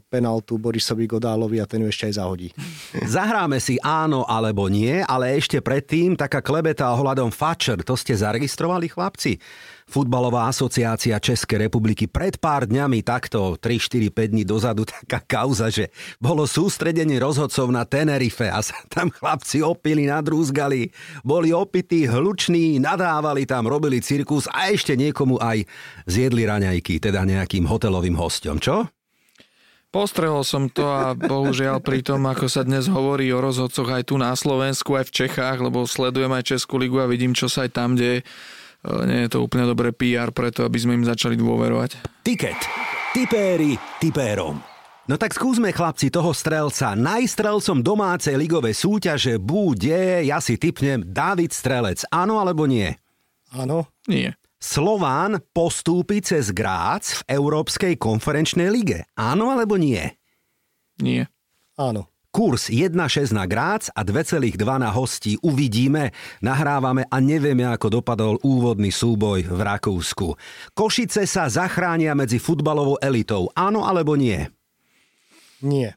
penaltu Borisovi Godálovi a ten ju ešte aj zahodí. Zahráme si áno alebo nie, ale ešte predtým taká klebeta ohľadom Fatcher. To ste zaregistrovali, chlapci? Futbalová asociácia Českej republiky pred pár dňami, takto 3, 4, 5 dní dozadu, taká kauza, že bolo sústredenie rozhodcov na Tenerife a sa tam chlapci opili, nadrúzgali, boli opití, hluční, nadávali tam, robili cirkus a ešte niekomu aj zjedli raňajky, teda nejakým hotelovým hostom, čo? Postrehol som to a bohužiaľ pri tom, ako sa dnes hovorí o rozhodcoch aj tu na Slovensku, aj v Čechách, lebo sledujem aj Českú ligu a vidím, čo sa aj tam deje nie je to úplne dobré PR preto, aby sme im začali dôverovať. Tiket. Tipéri tipérom. No tak skúsme chlapci toho strelca. Najstrelcom domácej ligovej súťaže bude, ja si typnem, David Strelec. Áno alebo nie? Áno. Nie. Slován postúpi cez Grác v Európskej konferenčnej lige. Áno alebo nie? Nie. Áno. Kurs 1,6 na Grác a 2,2 na hostí. Uvidíme, nahrávame a nevieme, ako dopadol úvodný súboj v Rakúsku. Košice sa zachránia medzi futbalovou elitou. Áno alebo nie? Nie.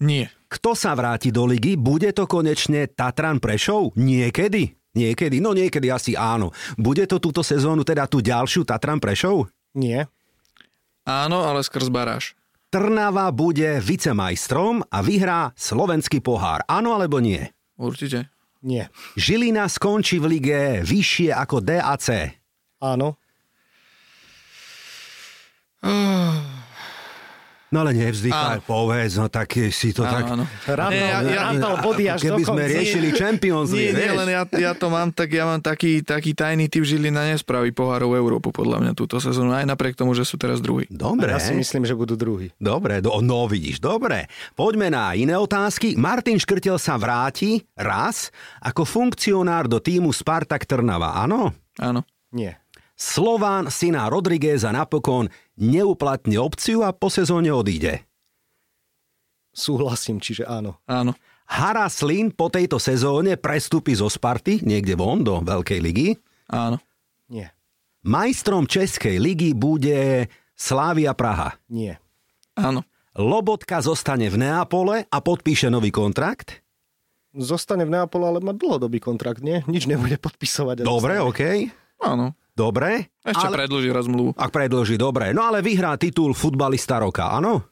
Nie. Kto sa vráti do ligy? Bude to konečne Tatran Prešov? Niekedy? Niekedy? No niekedy asi áno. Bude to túto sezónu teda tú ďalšiu Tatran Prešov? Nie. Áno, ale skrz baráž. Trnava bude vicemajstrom a vyhrá slovenský pohár. Áno alebo nie? Určite. Nie. Žilina skončí v lige vyššie ako DAC. Áno. No ale nevzdychaj, povedz, no tak si to Áno, tak... áno. Rátal, Nie, ja- ja- rátal body až Keby sme riešili Champions Nie, League, nie, vieš? len ja, ja to mám tak, ja mám taký, taký tajný typ Žilina nespraví pohárov Európu podľa mňa túto sezónu, aj napriek tomu, že sú teraz druhý. Dobre. Ja si myslím, že budú druhý. Dobre, do, no vidíš, dobre. Poďme na iné otázky. Martin Škrtel sa vráti raz ako funkcionár do týmu Spartak Trnava, áno? Áno. Nie. Slován syna Rodrigueza napokon neuplatní opciu a po sezóne odíde. Súhlasím, čiže áno. Áno. Haraslin po tejto sezóne prestúpi zo Sparty niekde von do Veľkej ligy. Áno. Nie. Majstrom Českej ligy bude Slávia Praha. Nie. Áno. Lobotka zostane v Neapole a podpíše nový kontrakt. Zostane v Neapole, ale má dlhodobý kontrakt, nie? Nič nebude podpisovať. Dobre, dostane. OK. Áno. Dobre. Ešte ale, predlží raz mluvu. Ak predloží, dobre. No ale vyhrá titul futbalista roka, áno?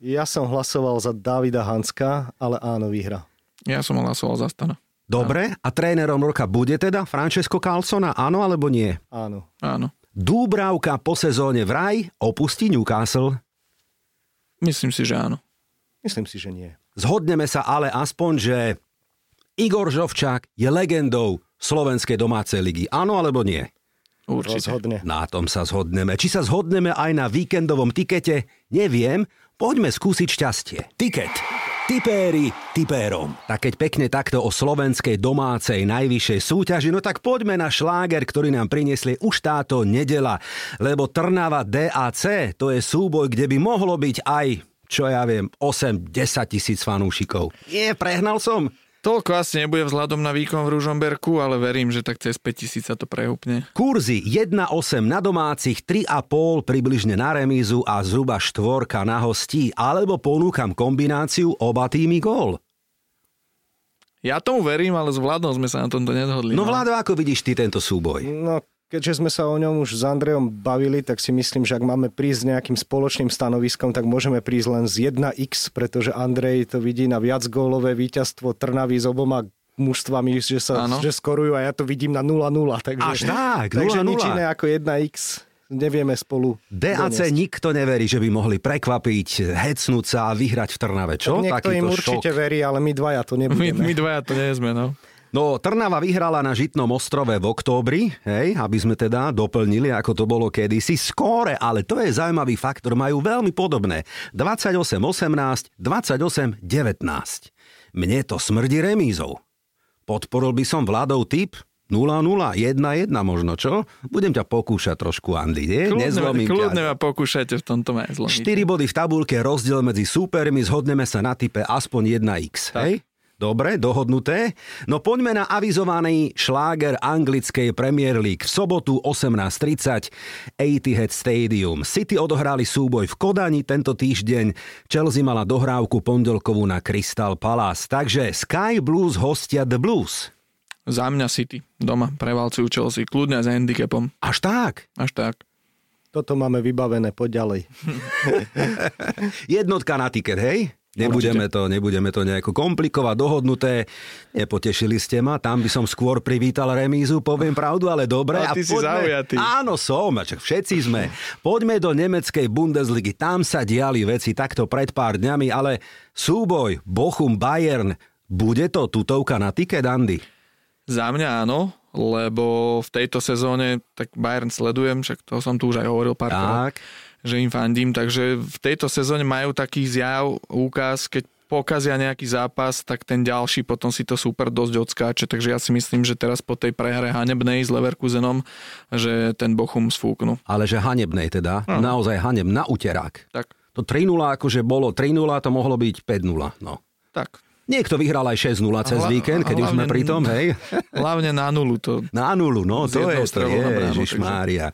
Ja som hlasoval za Davida Hanska, ale áno, vyhra. Ja som hlasoval za Stana. Dobre. A trénerom roka bude teda Francesco Carlsona, áno alebo nie? Áno. Áno. Dúbravka po sezóne vraj opustí Newcastle. Myslím si, že áno. Myslím si, že nie. Zhodneme sa ale aspoň, že Igor Žovčák je legendou slovenskej domácej ligy. Áno alebo nie? Určite. Rozhodne. Na tom sa zhodneme. Či sa zhodneme aj na víkendovom tikete, neviem. Poďme skúsiť šťastie. Tiket. Tipéri tipérom. Tak keď pekne takto o slovenskej domácej najvyššej súťaži, no tak poďme na šláger, ktorý nám priniesli už táto nedela. Lebo Trnava DAC to je súboj, kde by mohlo byť aj, čo ja viem, 8-10 tisíc fanúšikov. Nie, prehnal som. Toľko asi nebude vzhľadom na výkon v Ružomberku, ale verím, že tak cez 5000 sa to prehúpne. Kurzy 1,8 na domácich, 3,5 približne na remízu a zhruba štvorka na hostí, alebo ponúkam kombináciu oba týmy gól. Ja tomu verím, ale s Vladom sme sa na tomto nezhodli. No Vlado, ako vidíš ty tento súboj? No, keďže sme sa o ňom už s Andrejom bavili, tak si myslím, že ak máme prísť s nejakým spoločným stanoviskom, tak môžeme prísť len z 1x, pretože Andrej to vidí na viacgólové víťazstvo Trnavy s oboma mužstvami, že sa že skorujú a ja to vidím na 0-0. Takže, Až tak, takže 0:0. nič iné ako 1x. nevieme spolu DAC doniesť. nikto neverí, že by mohli prekvapiť, hecnúť sa a vyhrať v Trnave, čo? Tak niekto im Takýto určite šok. verí, ale my dvaja to My, nebudeme. my dvaja to nie sme, no. No, Trnava vyhrala na Žitnom ostrove v októbri, hej, aby sme teda doplnili, ako to bolo kedysi. Skóre, ale to je zaujímavý faktor, majú veľmi podobné. 28-18, 28-19. Mne to smrdí remízou. Podporil by som vládov typ 0-0, 1-1 možno, čo? Budem ťa pokúšať trošku, Andy, nie? Kľudne, Nezlomím kľudne ťa. ma pokúšajte v tomto ma 4 zlomiť. body v tabulke, rozdiel medzi súpermi, zhodneme sa na type aspoň 1x, Tak. hej? Dobre, dohodnuté. No poďme na avizovaný šláger anglickej Premier League. V sobotu 18.30 Etihad Stadium. City odohrali súboj v Kodani tento týždeň. Chelsea mala dohrávku pondelkovú na Crystal Palace. Takže Sky Blues hostia The Blues. Za mňa City. Doma prevalcujú Chelsea. Kľudne s handicapom. Až tak. Až tak. Toto máme vybavené, poď ďalej. Jednotka na tiket, hej? Nebudeme to, nebudeme to nejako komplikovať, dohodnuté. Nepotešili ste ma, tam by som skôr privítal remízu, poviem pravdu, ale dobre. A ty si zaujatý. Áno, som, a čak všetci sme. Poďme do nemeckej Bundesligy, tam sa diali veci takto pred pár dňami, ale súboj Bochum-Bayern, bude to tutovka na tiket, Andy? Za mňa áno, lebo v tejto sezóne tak Bayern sledujem, však to som tu už aj hovoril párkrát, Tak. Že im fandím, takže v tejto sezóne majú taký zjav, úkaz, keď pokazia nejaký zápas, tak ten ďalší potom si to super dosť odskáče, takže ja si myslím, že teraz po tej prehre hanebnej s Leverkusenom, že ten Bochum sfúknu. Ale že hanebnej teda, Áno. naozaj haneb, na uterák. Tak, To 3-0 akože bolo 3-0, to mohlo byť 5-0, no. tak. Niekto vyhral aj 6-0 cez Hla- víkend, keď už sme pri tom, hej? Hlavne na nulu to Na nulu, no to je to, bránu, Ježiš Mária.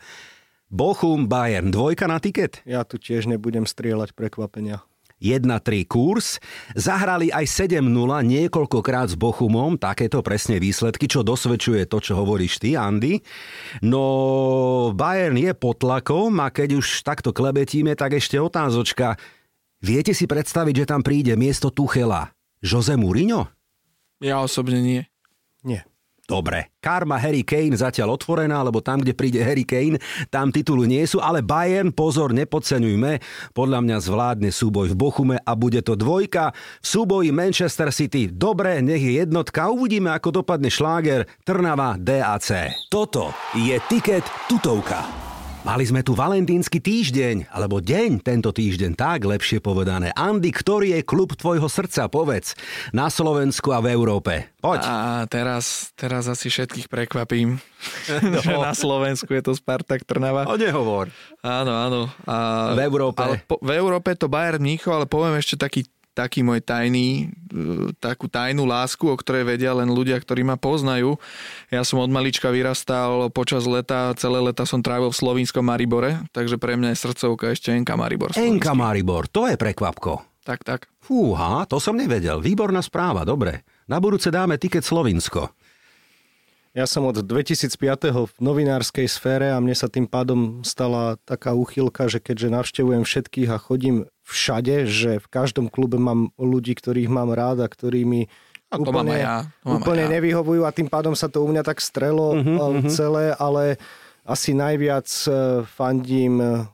Bochum, Bayern, dvojka na tiket? Ja tu tiež nebudem strieľať prekvapenia. 1-3 kurz. Zahrali aj 7-0 niekoľkokrát s Bochumom, takéto presne výsledky, čo dosvedčuje to, čo hovoríš ty, Andy. No, Bayern je pod tlakom a keď už takto klebetíme, tak ešte otázočka. Viete si predstaviť, že tam príde miesto Tuchela Jose Mourinho? ja osobne nie. Nie. Dobre. Karma Harry Kane zatiaľ otvorená, lebo tam, kde príde Harry Kane, tam tituly nie sú, ale Bayern, pozor, nepodceňujme, podľa mňa zvládne súboj v Bochume a bude to dvojka. V súboji Manchester City, dobre, nech je jednotka, uvidíme, ako dopadne šláger Trnava DAC. Toto je tiket tutovka. Mali sme tu valentínsky týždeň, alebo deň tento týždeň, tak lepšie povedané. Andy, ktorý je klub tvojho srdca, povedz, na Slovensku a v Európe. Poď. A teraz, teraz asi všetkých prekvapím, no. že na Slovensku je to Spartak Trnava. O nehovor. Áno, áno. A, V Európe. Ale po, v Európe to Bayern Mníchov, ale poviem ešte taký, taký môj tajný, e, takú tajnú lásku, o ktorej vedia len ľudia, ktorí ma poznajú. Ja som od malička vyrastal počas leta, celé leta som trávil v slovínskom Maribore, takže pre mňa je srdcovka ešte Enka Maribor. Enka slovenský. Maribor, to je prekvapko. Tak, tak. Fúha, to som nevedel. Výborná správa, dobre. Na budúce dáme tiket Slovinsko. Ja som od 2005. v novinárskej sfére a mne sa tým pádom stala taká úchylka, že keďže navštevujem všetkých a chodím všade, že v každom klube mám ľudí, ktorých mám rád a ktorí mi A to úplne, ja. To úplne ja. nevyhovujú a tým pádom sa to u mňa tak strelo uh-huh, celé, ale asi najviac eh, fandím eh,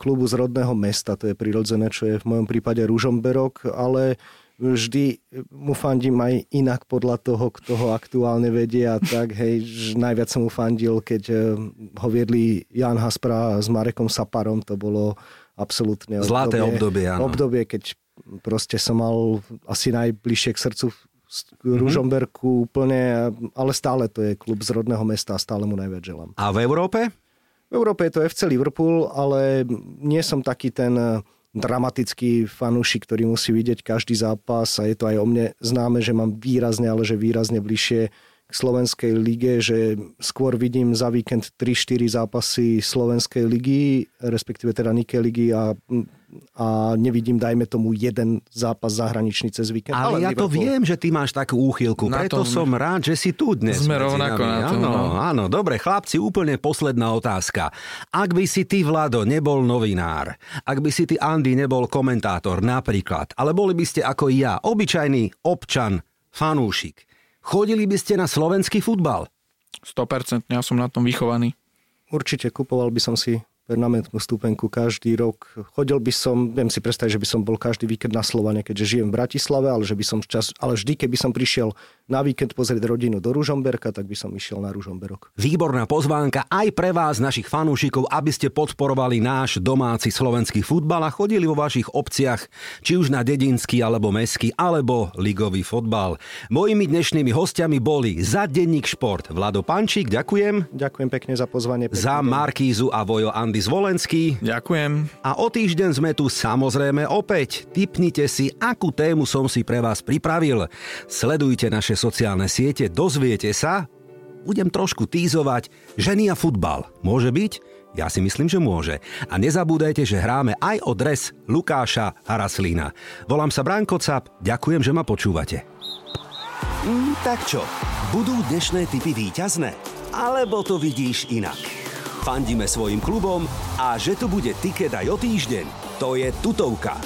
klubu z rodného mesta, to je prirodzené, čo je v mojom prípade Ružomberok, ale vždy mu fandím aj inak podľa toho, kto ho aktuálne vedie a tak, hej, že najviac som mu fandil, keď eh, ho viedli Jan Haspra s Marekom Saparom, to bolo absolútne Zlaté obdobie, áno. obdobie, keď proste som mal asi najbližšie k srdcu z Mhm. Ružomberku úplne, ale stále to je klub z rodného mesta a stále mu najviac želám. A v Európe? V Európe je to FC Liverpool, ale nie som taký ten eh, dramatický fanúšik, ktorý musí vidieť každý zápas a je to aj o mne známe, že mám výrazne, ale že výrazne bližšie k slovenskej lige, že skôr vidím za víkend 3-4 zápasy slovenskej ligy, respektíve teda Nike ligy a, a nevidím, dajme tomu, jeden zápas zahraničný cez víkend. Ale ja to Liverpool. viem, že ty máš takú úchylku, Na preto tom- som rád, že si tu dnes. Sme rovnako nami. na tom, Áno, no. áno, dobre, chlapci, úplne posledná otázka. Ak by si ty, Vlado, nebol novinár, ak by si ty, Andy, nebol komentátor napríklad, ale boli by ste ako ja, obyčajný občan, fanúšik, chodili by ste na slovenský futbal? 100%, ja som na tom vychovaný. Určite kupoval by som si permanentnú stupenku každý rok. Chodil by som, viem si predstaviť, že by som bol každý víkend na Slovane, keďže žijem v Bratislave, ale, že by som čas, ale vždy, keby som prišiel na víkend pozrieť rodinu do Ružomberka, tak by som išiel na Ružomberok. Výborná pozvánka aj pre vás, našich fanúšikov, aby ste podporovali náš domáci slovenský futbal a chodili vo vašich obciach, či už na dedinský alebo meský, alebo ligový fotbal. Mojimi dnešnými hostiami boli za denník šport Vlado Pančík, ďakujem. Ďakujem pekne za pozvanie. Za Markízu a Vojo Andy Zvolenský. Ďakujem. A o týždeň sme tu samozrejme opäť. Tipnite si, akú tému som si pre vás pripravil. Sledujte naše naše sociálne siete, dozviete sa, budem trošku týzovať, ženy a futbal. Môže byť? Ja si myslím, že môže. A nezabúdajte, že hráme aj o dres Lukáša Haraslína. Volám sa Branko Cap, ďakujem, že ma počúvate. Mm, tak čo, budú dnešné typy výťazné? Alebo to vidíš inak? Fandíme svojim klubom a že tu bude tiket aj o týždeň, to je tutovka.